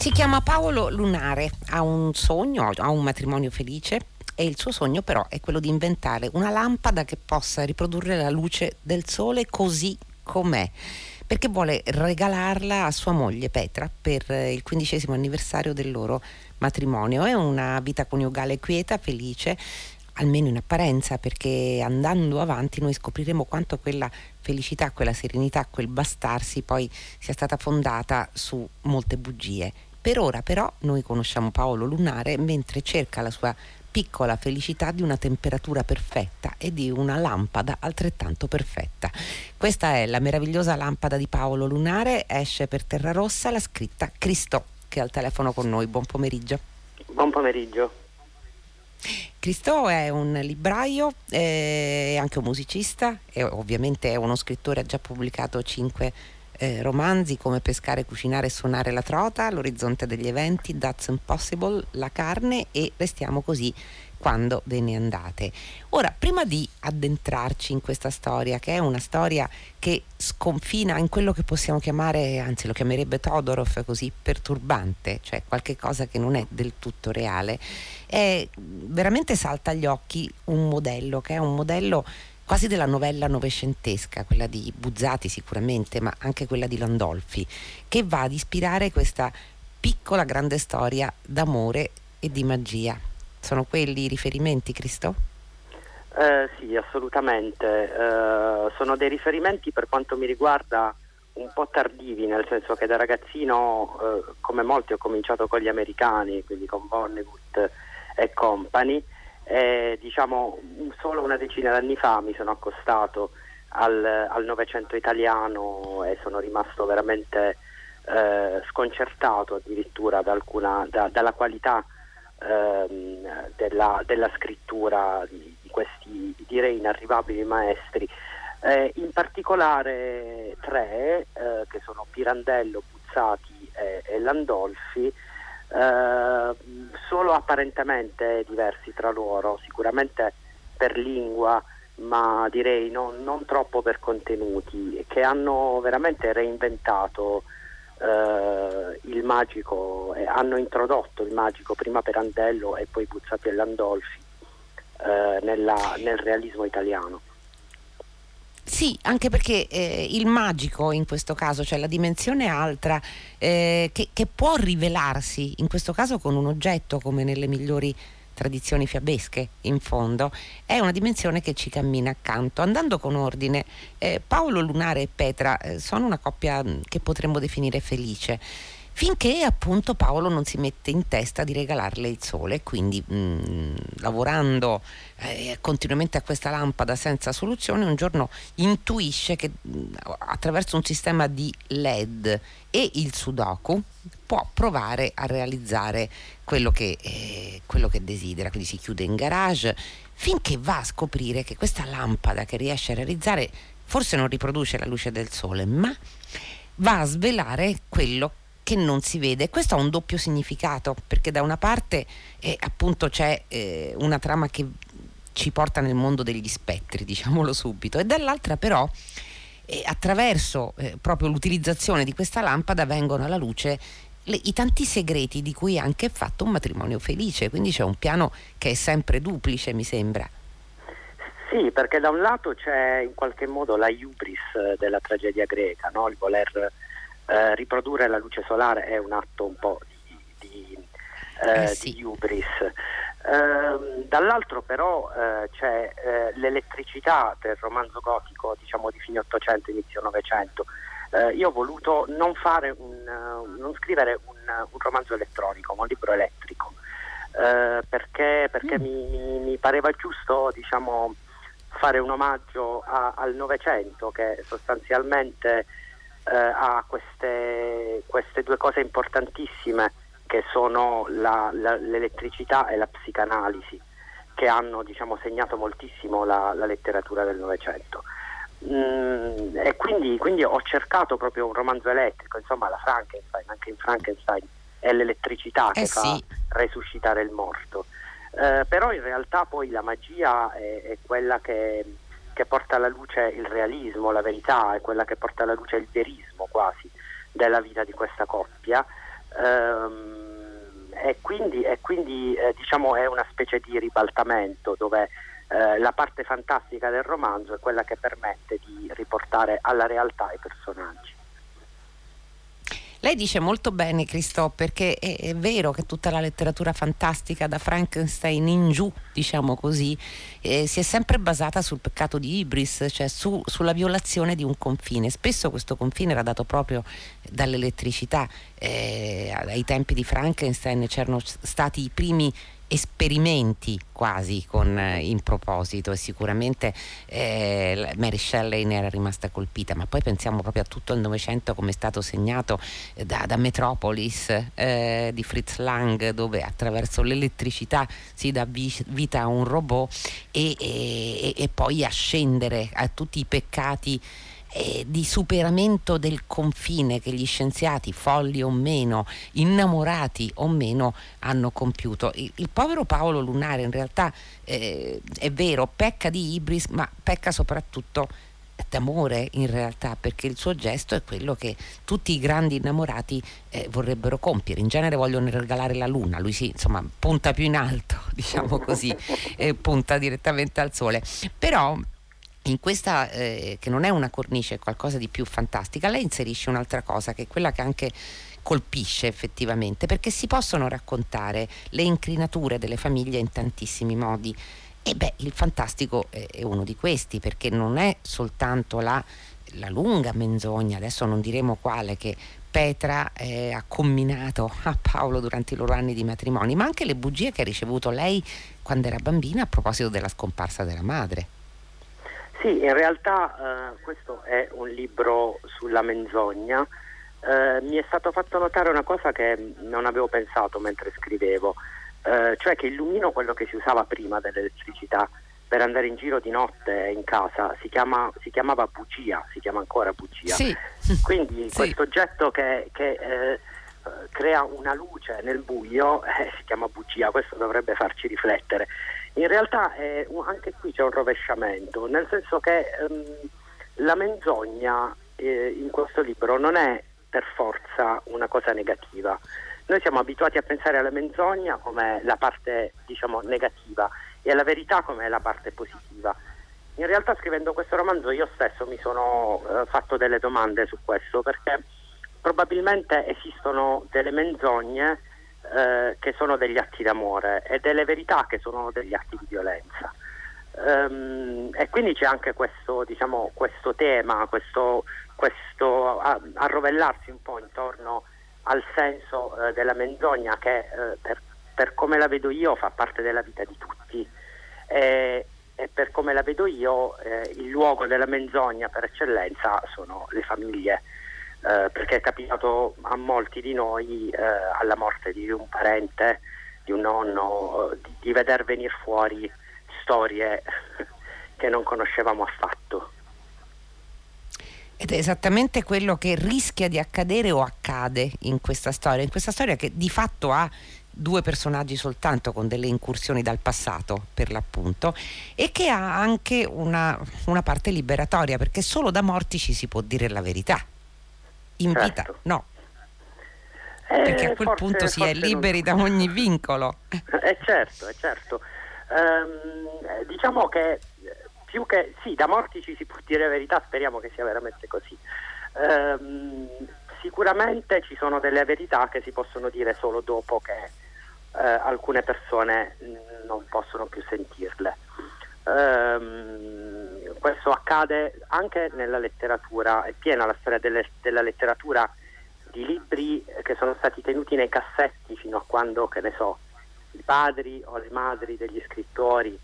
Si chiama Paolo Lunare, ha un sogno, ha un matrimonio felice e il suo sogno però è quello di inventare una lampada che possa riprodurre la luce del sole così com'è perché vuole regalarla a sua moglie Petra per il quindicesimo anniversario del loro matrimonio. È una vita coniugale quieta, felice, almeno in apparenza, perché andando avanti noi scopriremo quanto quella felicità, quella serenità, quel bastarsi poi sia stata fondata su molte bugie per ora però noi conosciamo Paolo Lunare mentre cerca la sua piccola felicità di una temperatura perfetta e di una lampada altrettanto perfetta. Questa è la meravigliosa lampada di Paolo Lunare, esce per Terra Rossa la scritta Cristo che è al telefono con noi. Buon pomeriggio. Buon pomeriggio. Cristo è un libraio, è anche un musicista e ovviamente è uno scrittore, ha già pubblicato cinque eh, romanzi come Pescare, cucinare e suonare la trota, L'orizzonte degli eventi, That's Impossible, La carne e Restiamo così quando ve ne andate. Ora, prima di addentrarci in questa storia, che è una storia che sconfina in quello che possiamo chiamare, anzi lo chiamerebbe Todorov così, perturbante, cioè qualche cosa che non è del tutto reale, è, veramente salta agli occhi un modello, che è un modello quasi della novella novecentesca, quella di Buzzati sicuramente, ma anche quella di Landolfi, che va ad ispirare questa piccola grande storia d'amore e di magia. Sono quelli i riferimenti, Cristo? Eh, sì, assolutamente. Eh, sono dei riferimenti per quanto mi riguarda un po' tardivi, nel senso che da ragazzino, eh, come molti, ho cominciato con gli americani, quindi con Vonnegut e company eh, diciamo, solo una decina d'anni fa mi sono accostato al Novecento italiano e sono rimasto veramente eh, sconcertato addirittura da alcuna, da, dalla qualità ehm, della, della, scrittura di, di, questi direi inarrivabili maestri. Eh, in particolare tre, eh, che sono Pirandello, Buzzati e, e Landolfi, eh, solo apparentemente diversi tra loro, sicuramente per lingua, ma direi non, non troppo per contenuti, che hanno veramente reinventato eh, il magico, eh, hanno introdotto il magico prima per Andello e poi Buzzati e Landolfi eh, nella, nel realismo italiano. Sì, anche perché eh, il magico in questo caso, cioè la dimensione altra, eh, che, che, può rivelarsi in questo caso con un oggetto come nelle migliori tradizioni fiabesche, in fondo, è una dimensione che ci cammina accanto. Andando con ordine, eh, Paolo Lunare e Petra eh, sono una coppia mm, che potremmo definire felice finché appunto Paolo non si mette in testa di regalarle il sole, quindi mh, mm, lavorando eh, continuamente a questa lampada senza soluzione, un giorno intuisce che mh, mm, attraverso un sistema di LED e il Sudoku può provare a realizzare quello che, eh, quello che desidera, quindi si chiude in garage. Finché va a scoprire che questa lampada che riesce a realizzare forse non riproduce la luce del sole, ma va a svelare quello che non si vede. Questo ha un doppio significato, perché da una parte eh, appunto c'è eh, una trama che ci porta nel mondo degli spettri, diciamolo subito, e dall'altra però eh, attraverso eh, proprio l'utilizzazione di questa lampada vengono alla luce le, i tanti segreti di cui è anche fatto un matrimonio felice, quindi c'è un piano che è sempre duplice, mi sembra. Sì, perché da un lato c'è in qualche modo la hubris della tragedia greca, no? il voler eh, riprodurre la luce solare è un atto un po' di, di, eh, eh sì. di hubris. Ehm, dall'altro però eh, c'è eh, l'elettricità del romanzo gotico diciamo di fine 800 inizio 900 io ho voluto non, un, non scrivere un, un, romanzo elettronico ma un libro elettrico perché, perché mm. mi, mi, pareva giusto diciamo, fare un omaggio a, al Novecento che sostanzialmente eh, ha queste, queste, due cose importantissime che sono la, la, l'elettricità e la psicanalisi che hanno diciamo, segnato moltissimo la, la letteratura del Novecento. Mm, e quindi, quindi, ho cercato proprio un romanzo elettrico, insomma la Frankenstein, anche in Frankenstein è l'elettricità che eh fa sì. resuscitare il morto. Eh, però in realtà poi la magia è, è quella che che porta alla luce il realismo, la verità, è quella che porta alla luce il verismo quasi della vita di questa coppia. ehm, e quindi, e quindi eh, diciamo è una specie di ribaltamento dove eh, la parte fantastica del romanzo è quella che permette di riportare alla realtà i personaggi. Lei dice molto bene, Christophe, perché è, è, vero che tutta la letteratura fantastica da Frankenstein in giù, diciamo così, eh, si è sempre basata sul peccato di Ibris, cioè su, sulla violazione di un confine. Spesso questo confine era dato proprio dall'elettricità. Eh, ai tempi di Frankenstein c'erano stati i primi esperimenti quasi con, eh, in proposito. E sicuramente eh, Mary Shelley ne era rimasta colpita, ma poi pensiamo proprio a tutto il Novecento come è stato segnato eh, da, da Metropolis eh, di Fritz Lang dove attraverso l'elettricità si dà vi, vita a un robot e, e, e poi a scendere a tutti i peccati eh, di superamento del confine che gli scienziati, folli o meno, innamorati o meno, hanno compiuto. Il, il povero Paolo Lunare in realtà eh, è vero, pecca di ibris, ma pecca soprattutto d'amore in realtà perché il suo gesto è quello che tutti i grandi innamorati eh, vorrebbero compiere in genere vogliono regalare la luna lui si insomma punta più in alto diciamo così eh, punta direttamente al sole però in questa eh, che non è una cornice, è qualcosa di più fantastica, lei inserisce un'altra cosa che è quella che anche colpisce effettivamente, perché si possono raccontare le incrinature delle famiglie in tantissimi modi. E beh, il fantastico è uno di questi, perché non è soltanto la, la lunga menzogna, adesso non diremo quale, che Petra eh, ha comminato a Paolo durante i loro anni di matrimonio, ma anche le bugie che ha ricevuto lei quando era bambina a proposito della scomparsa della madre. Sì, in realtà eh, questo è un libro sulla menzogna. Eh, mi è stato fatto notare una cosa che non avevo pensato mentre scrivevo, eh, cioè che il lumino, quello che si usava prima dell'elettricità per andare in giro di notte in casa, si, chiama, si chiamava bugia, si chiama ancora bugia. Sì. Quindi sì. questo oggetto che, che eh, crea una luce nel buio eh, si chiama bugia, questo dovrebbe farci riflettere. In realtà eh, anche qui c'è un rovesciamento, nel senso che ehm, la menzogna eh, in questo libro non è per forza una cosa negativa. Noi siamo abituati a pensare alla menzogna come la parte diciamo, negativa e alla verità come la parte positiva. In realtà scrivendo questo romanzo io stesso mi sono eh, fatto delle domande su questo perché probabilmente esistono delle menzogne eh, che sono degli atti d'amore e delle verità che sono degli atti di violenza. Um, e quindi c'è anche questo, diciamo, questo tema, questo, questo arrovellarsi un po' intorno al senso eh, della menzogna che eh, per, per, come la vedo io fa parte della vita di tutti e, e per come la vedo io eh, il luogo della menzogna per eccellenza sono le famiglie eh, perché è capitato a molti di noi eh, alla morte di un parente, di un nonno, di, di veder venire fuori storie che non conoscevamo affatto. Ed è esattamente quello che rischia di accadere o accade in questa storia, in questa storia che di fatto ha due personaggi soltanto con delle incursioni dal passato per l'appunto e che ha anche una, una parte liberatoria perché solo da morti ci si può dire la verità in certo. vita no. Eh, Perché a quel forse, punto si è liberi non... da ogni vincolo. Eh certo, è certo. Um, diciamo che più che sì, da morti ci si può dire la verità, speriamo che sia veramente così. Um, sicuramente ci sono delle verità che si possono dire solo dopo che uh, alcune persone non possono più sentirle. Um, questo accade anche nella letteratura, è piena la storia delle, della letteratura di libri che sono stati tenuti nei cassetti fino a quando, che ne so, i padri o le madri degli scrittori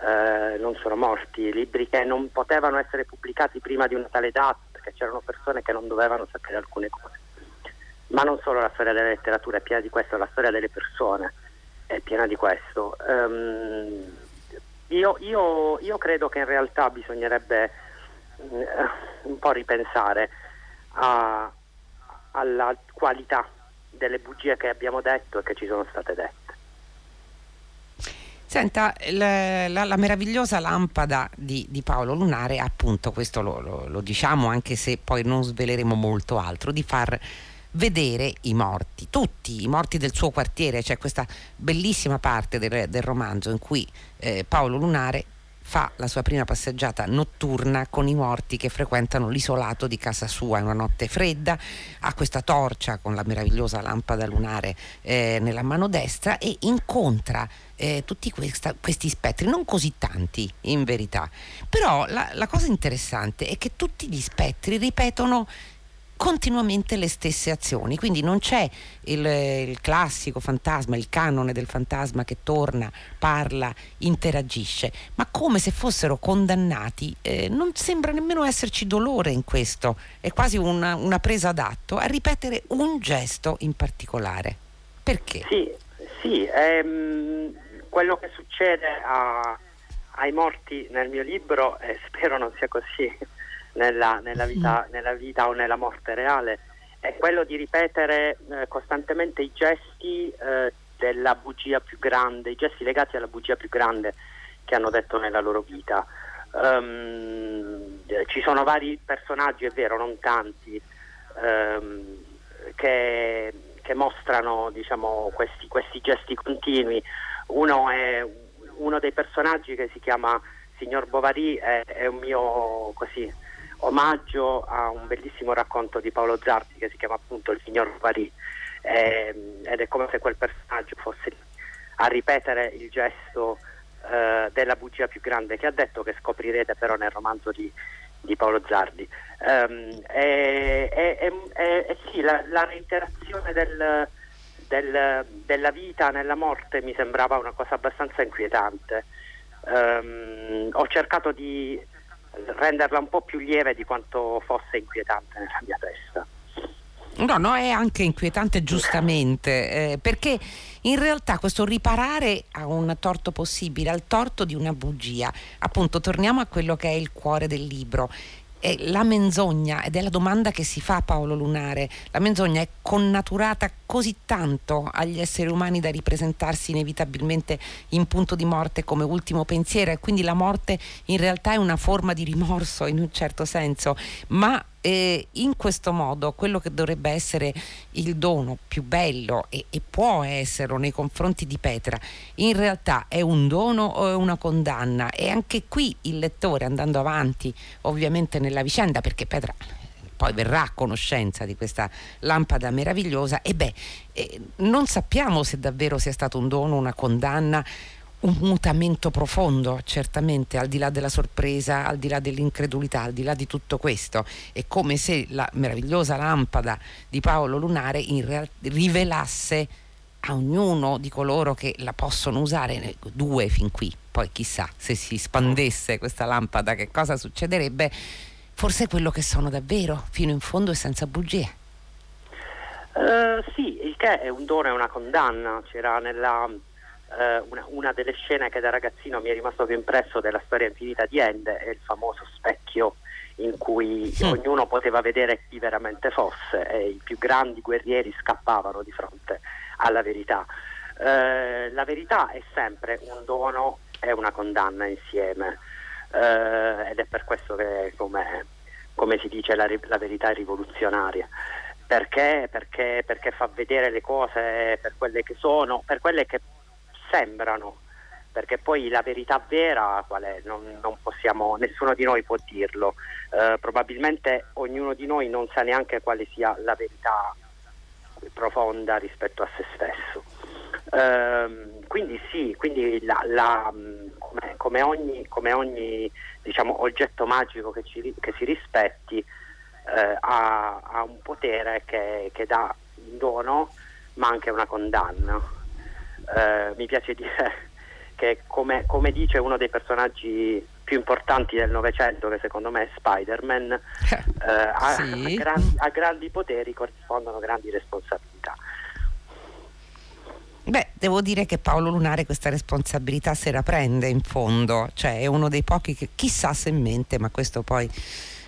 eh, non sono morti, libri che non potevano essere pubblicati prima di una tale data perché c'erano persone che non dovevano sapere alcune cose. Ma non solo la storia della letteratura è piena di questo, la storia delle persone è piena di questo. Um, io, io, io, credo che in realtà bisognerebbe mm, un po' ripensare a, alla qualità delle bugie che abbiamo detto e che ci sono state dette. Senta, la, la, la meravigliosa lampada di, di, Paolo Lunare, appunto, questo lo, lo, lo, diciamo anche se poi non sveleremo molto altro, di far vedere i morti, tutti i morti del suo quartiere. C'è questa bellissima parte del, del romanzo in cui eh, Paolo Lunare fa la sua prima passeggiata notturna con i morti che frequentano l'isolato di casa sua in una notte fredda, ha questa torcia con la meravigliosa lampada lunare eh, nella mano destra e incontra eh, tutti questa, questi spettri, non così tanti in verità, però la, la cosa interessante è che tutti gli spettri ripetono continuamente le stesse azioni, quindi non c'è il, il, classico fantasma, il canone del fantasma che torna, parla, interagisce, ma come se fossero condannati, eh, non sembra nemmeno esserci dolore in questo, è quasi una, una presa d'atto a ripetere un gesto in particolare. Perché? Sì, sì ehm, quello che succede a, ai morti nel mio libro, e spero non sia così nella, nella, vita, mm. nella, vita, o nella morte reale è quello di ripetere eh, costantemente i gesti eh, della bugia più grande, i gesti legati alla bugia più grande che hanno detto nella loro vita. Um, ci sono vari personaggi, è vero, non tanti, um, che, che, mostrano diciamo, questi, questi, gesti continui. Uno è uno dei personaggi che si chiama Signor Bovary, è, è un mio così, omaggio a un bellissimo racconto di Paolo Zardi che si chiama appunto Il signor Varì eh, ed è come se quel personaggio fosse a ripetere il gesto eh, della bugia più grande che ha detto che scoprirete però nel romanzo di, di Paolo Zardi e, e, sì, la, la reiterazione del, del, della vita nella morte mi sembrava una cosa abbastanza inquietante. Um, ho cercato di renderla un po' più lieve di quanto fosse inquietante nella mia testa. No, no, è anche inquietante giustamente, eh, perché in realtà questo riparare a un torto possibile, al torto di una bugia, appunto torniamo a quello che è il cuore del libro, è la menzogna ed è la domanda che si fa Paolo Lunare. La menzogna è connaturata così tanto agli esseri umani da ripresentarsi inevitabilmente in punto di morte come ultimo pensiero e quindi la morte in realtà è una forma di rimorso in un certo senso, ma e in questo modo quello che dovrebbe essere il dono più bello e, e, può esserlo nei confronti di Petra in realtà è un dono o è una condanna? E anche qui il lettore andando avanti ovviamente nella vicenda perché Petra poi verrà a conoscenza di questa lampada meravigliosa e beh eh, non sappiamo se davvero sia stato un dono una condanna un mutamento profondo, certamente, al di là della sorpresa, al di là dell'incredulità, al di là di tutto questo. È come se la meravigliosa lampada di Paolo Lunare in realtà rivelasse a ognuno di coloro che la possono usare, due fin qui, poi chissà se si spandesse questa lampada che cosa succederebbe, forse quello che sono davvero, fino in fondo e senza bugie. Uh, sì, il che è un dono e una condanna, c'era nella eh, una, una, delle scene che da ragazzino mi è rimasto più impresso della storia infinita di Ende è il famoso specchio in cui sì. ognuno poteva vedere chi veramente fosse e i più grandi guerrieri scappavano di fronte alla verità. Eh, la verità è sempre un dono e una condanna insieme eh, ed è per questo che come, come si dice la, la, verità è rivoluzionaria. Perché? Perché, perché fa vedere le cose per quelle che sono, per quelle che sembrano, perché poi la verità vera qual è? Non, non possiamo, nessuno di noi può dirlo, eh, probabilmente ognuno di noi non sa neanche quale sia la verità profonda rispetto a se stesso. Eh, quindi sì, quindi la, la, come, come, ogni, come ogni diciamo, oggetto magico che, ci, che si rispetti eh, ha, ha, un potere che, che dà un dono ma anche una condanna eh, mi piace dire che come, come, dice uno dei personaggi più importanti del Novecento, che secondo me è Spider-Man, eh, a, sì. a, grandi, a grandi poteri corrispondono grandi responsabilità. Beh, devo dire che Paolo Lunare questa responsabilità se la prende in fondo, cioè è uno dei pochi che chissà se in mente, ma questo poi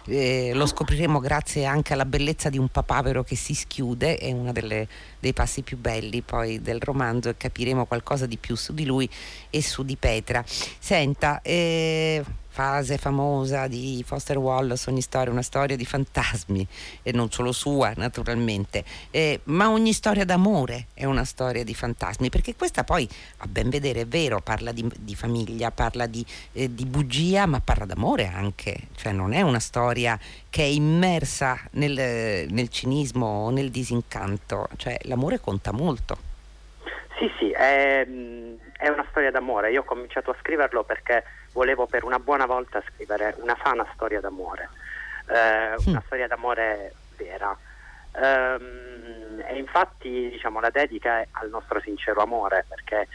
eh, lo scopriremo grazie anche alla bellezza di un papavero che si schiude, è uno dei passi più belli poi del romanzo e capiremo qualcosa di più su di lui e su di Petra. Senta, eh, frase famosa di Foster Wallace, ogni storia è una storia di fantasmi e non solo sua naturalmente, eh, ma ogni storia d'amore è una storia di fantasmi, perché questa poi a ben vedere è vero, parla di, di famiglia, parla di, eh, di, bugia, ma parla d'amore anche, cioè non è una storia che è immersa nel, nel cinismo o nel disincanto, cioè l'amore conta molto. Sì, sì, è, è una storia d'amore, io ho cominciato a scriverlo perché volevo per una buona volta scrivere una sana storia d'amore, eh, una mm. storia d'amore vera. Um, e infatti diciamo, la dedica è al nostro sincero amore perché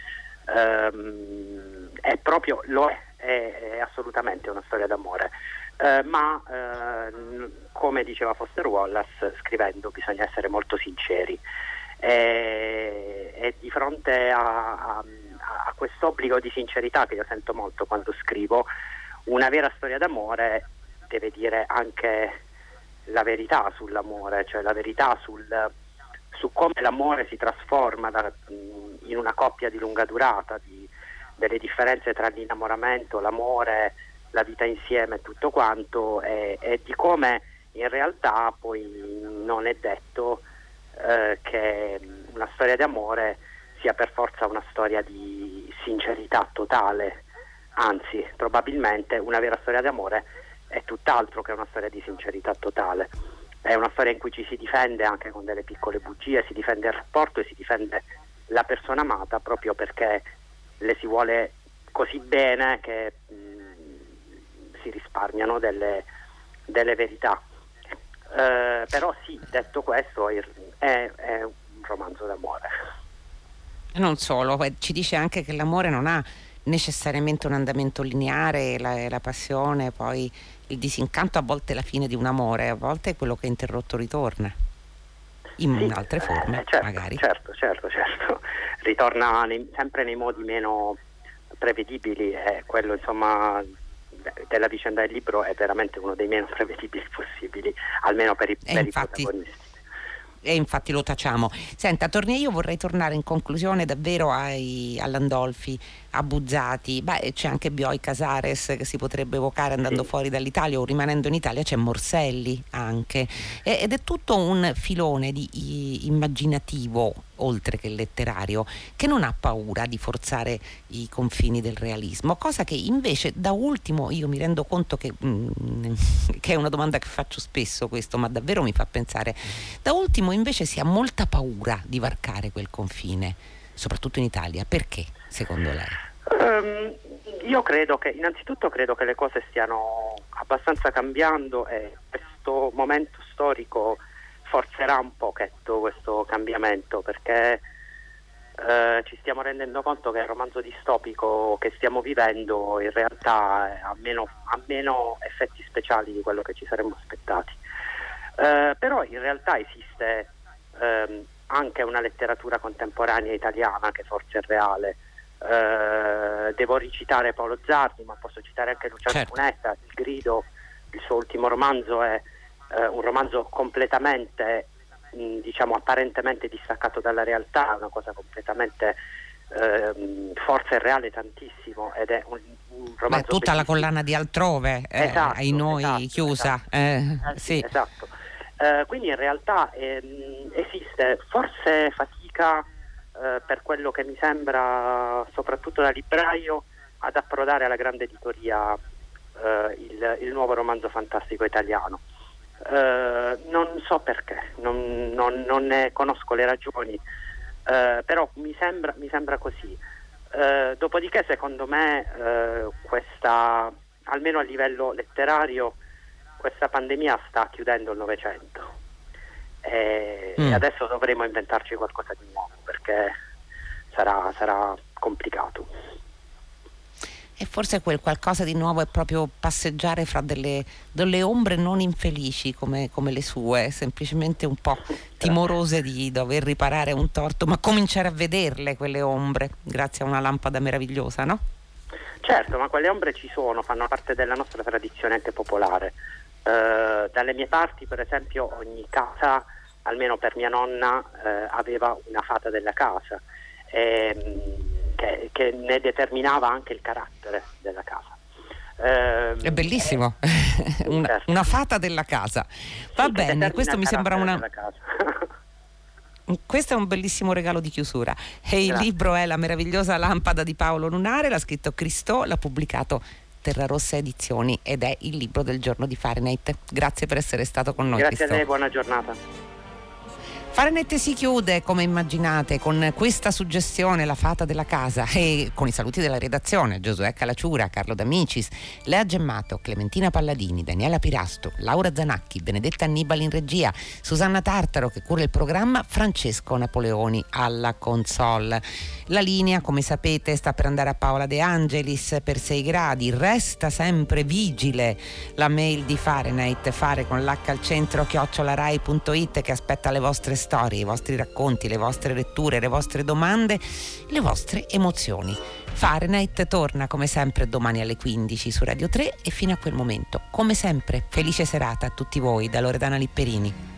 um, è proprio, lo è, è, è, assolutamente una storia d'amore. Uh, ma uh, come diceva Foster Wallace, scrivendo bisogna essere molto sinceri. E, e di fronte a, a a questo obbligo di sincerità che io sento molto quando scrivo, una vera storia d'amore deve dire anche la verità sull'amore, cioè la verità sul, su come l'amore si trasforma da, in una coppia di lunga durata, di, delle differenze tra l'innamoramento, l'amore, la vita insieme e tutto quanto e, e, di come in realtà poi non è detto eh, che una storia d'amore sia per forza una storia di sincerità totale, anzi probabilmente una vera storia d'amore è tutt'altro che una storia di sincerità totale, è una storia in cui ci si difende anche con delle piccole bugie, si difende il rapporto e si difende la persona amata proprio perché le si vuole così bene che si risparmiano delle, delle verità. Eh, però sì, detto questo, è, è un romanzo d'amore. Non solo, ci dice anche che l'amore non ha necessariamente un andamento lineare, la, la, passione, poi il disincanto a volte è la fine di un amore, a volte è quello che è interrotto ritorna. In sì, altre forme, eh, certo, magari. Certo, certo, certo. Ritorna nei, sempre nei modi meno prevedibili e quello insomma della vicenda del libro è veramente uno dei meno prevedibili possibili, almeno per i, per infatti, i protagonisti e infatti lo tacciamo. Senta, torni, io vorrei tornare in conclusione davvero ai, all'Andolfi, a Buzzati, Beh, c'è anche Bioi Casares che si potrebbe evocare andando sì. fuori dall'Italia o rimanendo in Italia, c'è Morselli anche ed è tutto un filone di, immaginativo oltre che letterario, che non ha paura di forzare i confini del realismo, cosa che invece da ultimo io mi rendo conto che, mm, che, è una domanda che faccio spesso questo, ma davvero mi fa pensare, da ultimo invece si ha molta paura di varcare quel confine, soprattutto in Italia, perché secondo lei? Um, io credo che, innanzitutto credo che le cose stiano abbastanza cambiando e questo momento storico forzerà un pochetto questo cambiamento perché eh, ci stiamo rendendo conto che il romanzo distopico che stiamo vivendo in realtà ha meno, ha meno effetti speciali di quello che ci saremmo aspettati. Eh, però in realtà esiste ehm, anche una letteratura contemporanea italiana che forse è reale. Eh, devo ricitare Paolo Zardi, ma posso citare anche Luciano certo. Cunetta, Il grido, il suo ultimo romanzo è eh, un romanzo completamente, mh, diciamo, apparentemente distaccato dalla realtà, una cosa completamente eh, forza e reale tantissimo ed è un, un romanzo Beh, tutta bellissimo. la collana di altrove eh, esatto, ai noi esatto, chiusa esatto. Eh, eh, sì, esatto eh, quindi in realtà ehm, esiste forse fatica eh, per quello che mi sembra soprattutto da libraio ad approdare alla grande editoria il, il nuovo romanzo fantastico italiano eh, non so perché, non, non, non, ne conosco le ragioni, eh, però mi sembra, mi sembra così. Eh, dopodiché, secondo me, questa, almeno a livello letterario, questa pandemia sta chiudendo il Novecento e, mm. adesso dovremo inventarci qualcosa di nuovo perché sarà, sarà complicato. E forse quel qualcosa di nuovo è proprio passeggiare fra delle, delle ombre non infelici come, come, le sue, semplicemente un po' timorose di dover riparare un torto, ma cominciare a vederle quelle ombre grazie a una lampada meravigliosa, no? Certo, ma quelle ombre ci sono, fanno parte della nostra tradizione anche popolare. Eh, dalle mie parti, per esempio, ogni casa, almeno per mia nonna, eh, aveva una fata della casa. E, ehm, che, che, ne determinava anche il carattere della casa. Eh, è bellissimo, eh, una, certo. una, fata della casa. Va sì, bene, questo mi sembra una... Questo è un bellissimo regalo di chiusura. E il libro è La meravigliosa lampada di Paolo Lunare, l'ha scritto Cristò, l'ha pubblicato Terra Rossa Edizioni ed è il libro del giorno di Fahrenheit. Grazie per essere stato con noi. Grazie Cristò. a lei, buona giornata. Fahrenheit si chiude, come immaginate, con questa suggestione, la fata della casa, e con i saluti della redazione, Giosuè Calacciura, Carlo D'Amicis, Lea Gemmato, Clementina Palladini, Daniela Pirasto, Laura Zanacchi, Benedetta Annibali in regia, Susanna Tartaro che cura il programma, Francesco Napoleoni alla console. La linea, come sapete, sta per andare a Paola De Angelis per 6 gradi, resta sempre vigile la mail di Fahrenheit, fare con l'H al centro chiocciolarai.it che aspetta le vostre storie storie, i vostri racconti, le vostre letture, le vostre domande, le vostre emozioni. Fahrenheit torna come sempre domani alle 15 su Radio 3 e fino a quel momento, come sempre, felice serata a tutti voi da Loredana Lipperini.